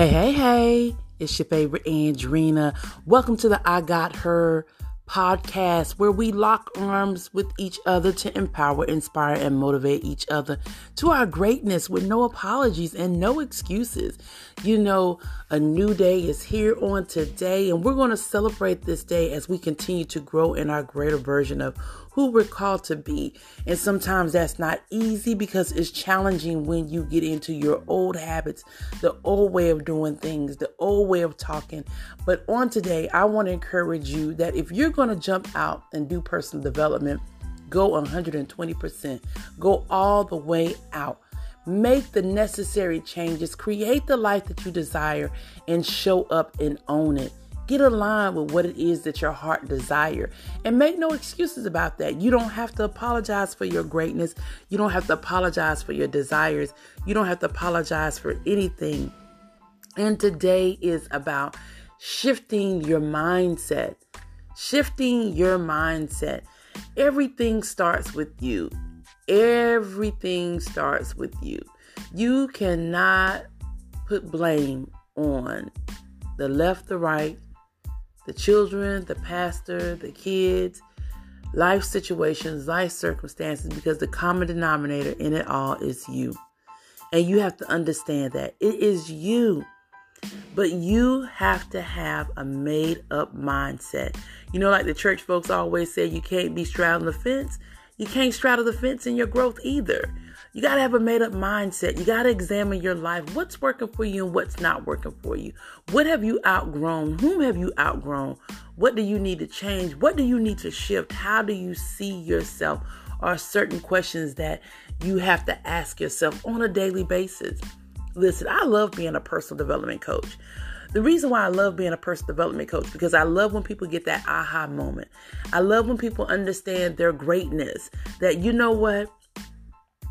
Hey, hey, hey, it's your favorite Andrina. Welcome to the I Got Her podcast where we lock arms with each other to empower, inspire, and motivate each other to our greatness with no apologies and no excuses. You know, a new day is here on today, and we're going to celebrate this day as we continue to grow in our greater version of who we're called to be. And sometimes that's not easy because it's challenging when you get into your old habits, the old way of doing things, the old way of talking. But on today, I want to encourage you that if you're going to jump out and do personal development, go 120%, go all the way out. Make the necessary changes, create the life that you desire, and show up and own it. Get aligned with what it is that your heart desire and make no excuses about that. You don't have to apologize for your greatness. You don't have to apologize for your desires. You don't have to apologize for anything. And today is about shifting your mindset. Shifting your mindset. Everything starts with you. Everything starts with you. You cannot put blame on the left, the right, the children, the pastor, the kids, life situations, life circumstances, because the common denominator in it all is you. And you have to understand that it is you. But you have to have a made up mindset. You know, like the church folks always say, you can't be straddling the fence. You can't straddle the fence in your growth either. You got to have a made up mindset. You got to examine your life. What's working for you and what's not working for you? What have you outgrown? Whom have you outgrown? What do you need to change? What do you need to shift? How do you see yourself? Are certain questions that you have to ask yourself on a daily basis. Listen, I love being a personal development coach. The reason why I love being a personal development coach because I love when people get that aha moment. I love when people understand their greatness. That you know what?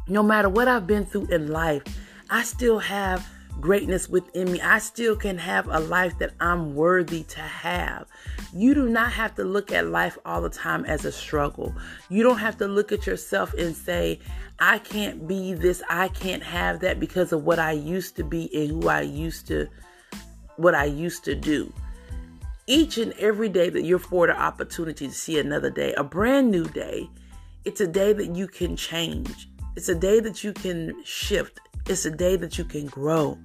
no matter what I've been through in life, I still have greatness within me. I still can have a life that I'm worthy to have. You do not have to look at life all the time as a struggle. You don't have to look at yourself and say, I can't be this, I can't have that because of what I used to be and who I used to what I used to do. Each and every day that you're afforded opportunity to see another day, a brand new day, it's a day that you can change. It's a day that you can shift. It's a day that you can grow.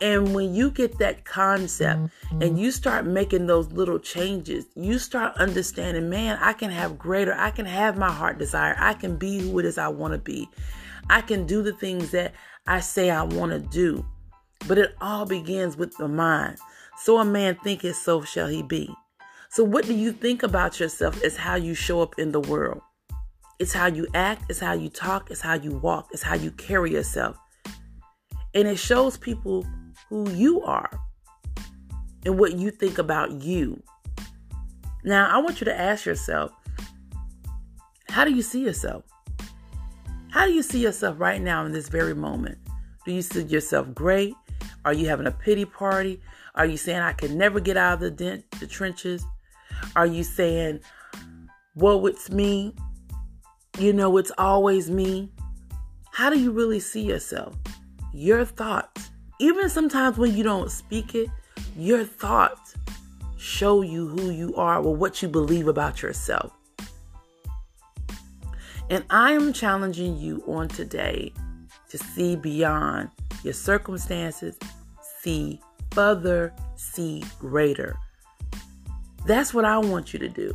And when you get that concept mm-hmm. and you start making those little changes, you start understanding, man, I can have greater, I can have my heart desire. I can be who it is I want to be. I can do the things that I say I want to do. But it all begins with the mind. So a man thinketh, so shall he be. So what do you think about yourself is how you show up in the world. It's how you act, it's how you talk, it's how you walk, it's how you carry yourself. And it shows people who you are and what you think about you. Now, I want you to ask yourself how do you see yourself? How do you see yourself right now in this very moment? Do you see yourself great? Are you having a pity party? Are you saying, I can never get out of the, dent, the trenches? Are you saying, woe, it's me? you know, it's always me. How do you really see yourself? Your thoughts, even sometimes when you don't speak it, your thoughts show you who you are or what you believe about yourself. And I am challenging you on today to see beyond your circumstances, see further, see greater. That's what I want you to do.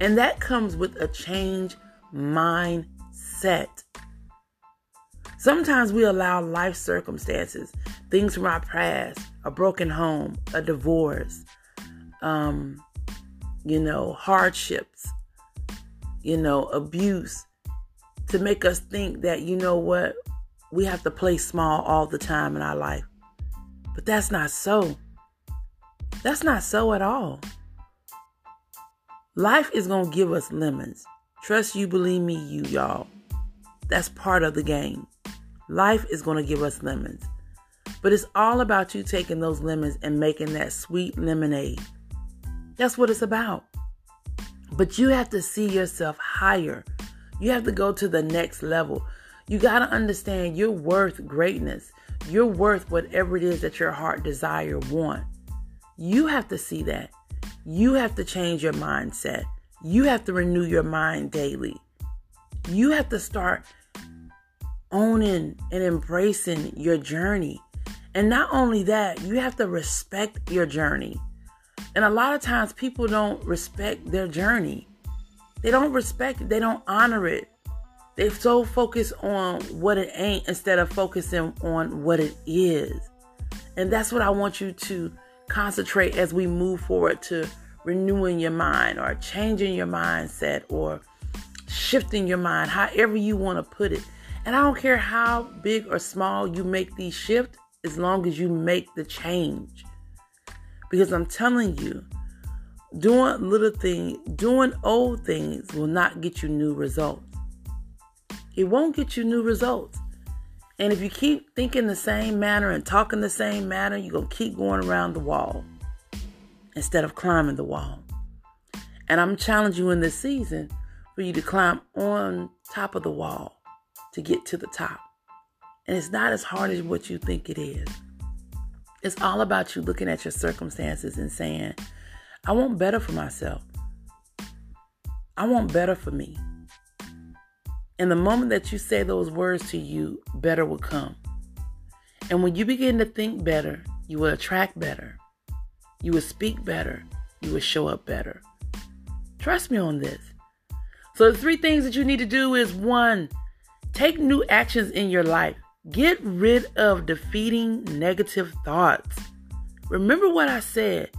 And that comes with a change mindset. Sometimes we allow life circumstances, things from our past, a broken home, a divorce, um, you know, hardships, you know, abuse, to make us think that, you know what, we have to play small all the time in our life. But that's not so. That's not so at all. Life is going to give us lemons. Trust you, believe me, you, y'all. That's part of the game. Life is going to give us lemons. But it's all about you taking those lemons and making that sweet lemonade. That's what it's about. But you have to see yourself higher. You have to go to the next level. You got to understand you're worth greatness. you're worth whatever it is that your heart desire want. You have to see that. You have to change your mindset. You have to renew your mind daily. You have to start owning and embracing your journey. And not only that, you have to respect your journey. And a lot of times people don't respect their journey. They don't respect they don't honor it. They're so focus on what it ain't instead of focusing on what it is. And that's what I want you to concentrate as we move forward to renewing your mind or changing your mindset or shifting your mind, however you want to put it. And I don't care how big or small you make these shifts, as long as you make the change. Because I'm telling you, doing little things, doing old things will not get you new results. It won't get you new results. And if you keep thinking the same manner and talking the same manner, you're going to keep going around the wall instead of climbing the wall. And I'm challenging you in this season for you to climb on top of the wall to get to the top. And it's not as hard as what you think it is. It's all about you looking at your circumstances and saying, I want better for myself. I want better for me. And the moment that you say those words to you, better will come. And when you begin to think better, you will attract better. You will speak better. You will show up better. Trust me on this. So, the three things that you need to do is one, take new actions in your life. Get rid of defeating negative thoughts. Remember what I said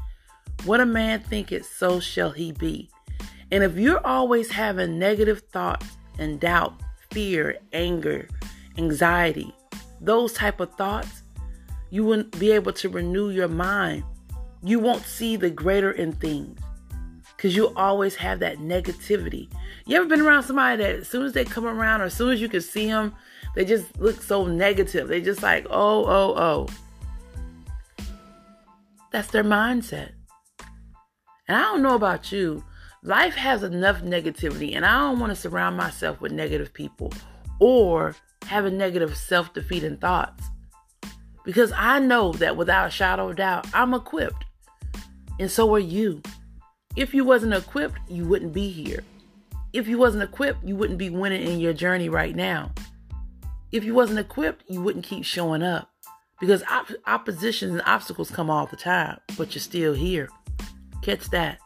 what a man thinketh, so shall he be. And if you're always having negative thoughts and doubt, fear, anger, anxiety, those type of thoughts, you wouldn't be able to renew your mind. You won't see the greater in things because you always have that negativity. You ever been around somebody that as soon as they come around or as soon as you can see them, they just look so negative. They just like, oh, oh, oh. That's their mindset. And I don't know about you. Life has enough negativity, and I don't want to surround myself with negative people or having negative self defeating thoughts. Because I know that without a shadow of doubt, I'm equipped. And so are you. If you wasn't equipped, you wouldn't be here. If you wasn't equipped, you wouldn't be winning in your journey right now. If you wasn't equipped, you wouldn't keep showing up. Because op- oppositions and obstacles come all the time, but you're still here. Catch that.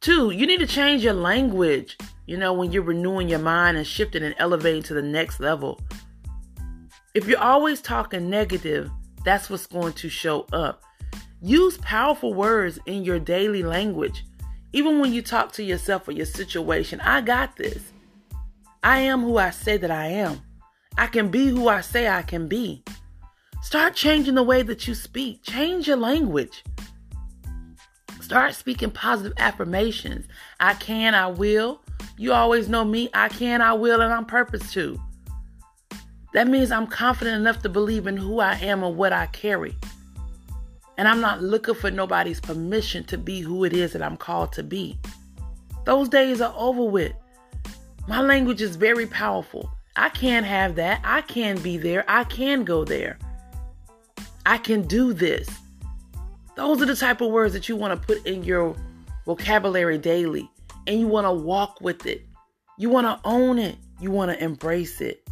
Two, you need to change your language, you know, when you're renewing your mind and shifting and elevating to the next level. If you're always talking negative, that's what's going to show up. Use powerful words in your daily language. Even when you talk to yourself or your situation, I got this. I am who I say that I am. I can be who I say I can be. Start changing the way that you speak. Change your language. Start speaking positive affirmations. I can, I will. You always know me. I can, I will, and I'm purpose to. That means I'm confident enough to believe in who I am and what I carry. And I'm not looking for nobody's permission to be who it is that I'm called to be. Those days are over with. My language is very powerful. I can't have that. I can be there. I can go there. I can do this. Those are the type of words that you want to put in your vocabulary daily and you want to walk with it. You want to own it. You want to embrace it.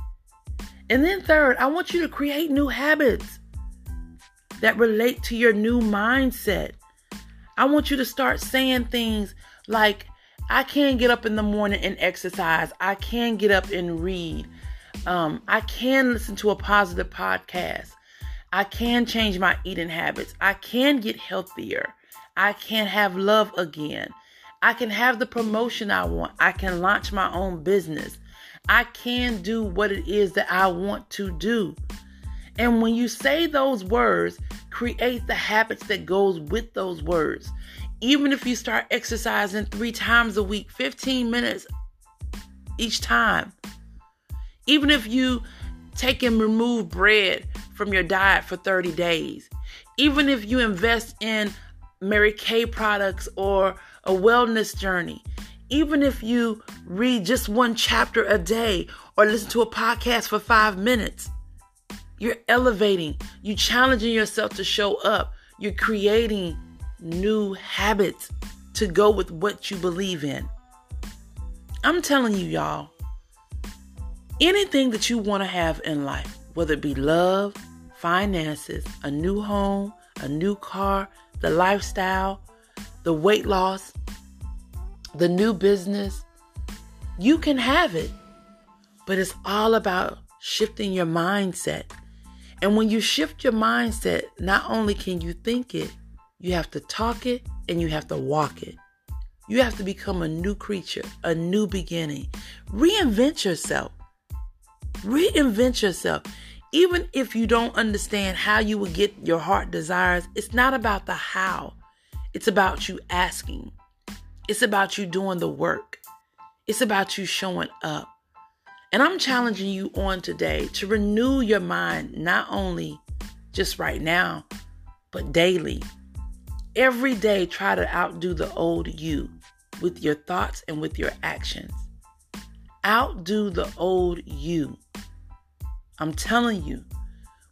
And then, third, I want you to create new habits that relate to your new mindset. I want you to start saying things like, I can get up in the morning and exercise. I can get up and read. Um, I can listen to a positive podcast. I can change my eating habits. I can get healthier. I can have love again. I can have the promotion I want. I can launch my own business. I can do what it is that I want to do. And when you say those words, create the habits that goes with those words. Even if you start exercising 3 times a week, 15 minutes each time. Even if you take and remove bread from your diet for 30 days. Even if you invest in Mary Kay products or a wellness journey, even if you read just one chapter a day or listen to a podcast for five minutes, You're elevating. you're challenging yourself to show up. You're creating new habits to go with what you believe in. I'm telling you, y'all, anything that you want to have in life, whether it be love, finances, a new home, a new car, the lifestyle, the weight loss, the new business, you can have it. But it's all about shifting your mindset. And when you shift your mindset, not only can you think it, you have to talk it and you have to walk it. You have to become a new creature, a new beginning. Reinvent yourself. Reinvent yourself. Even if you don't understand how you will get your heart desires, it's not about the how. It's about you asking. It's about you doing the work. It's about you showing up. And I'm challenging you on today to renew your mind, not only just right now, but daily. Every day, try to outdo the old you with your thoughts and with your actions. Outdo the old you. I'm telling you,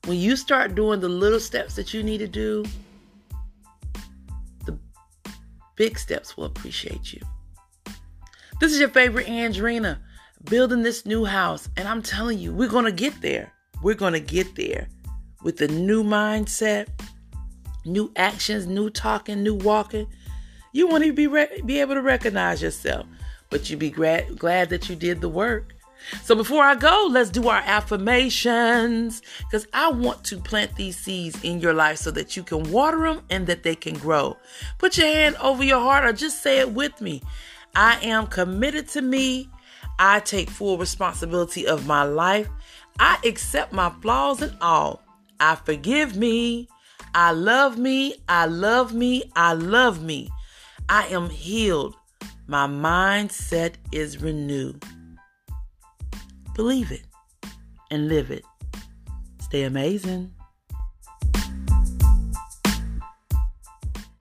when you start doing the little steps that you need to do, the big steps will appreciate you. This is your favorite Andrina building this new house. And I'm telling you, we're going to get there. We're going to get there with a new mindset, new actions, new talking, new walking. You want to be, re- be able to recognize yourself, but you'd be gra- glad that you did the work. So before I go, let's do our affirmations because I want to plant these seeds in your life so that you can water them and that they can grow. Put your hand over your heart or just say it with me. I am committed to me. I take full responsibility of my life. I accept my flaws and all. I forgive me. I love me. I love me. I love me. I am healed. My mindset is renewed. Believe it and live it. Stay amazing.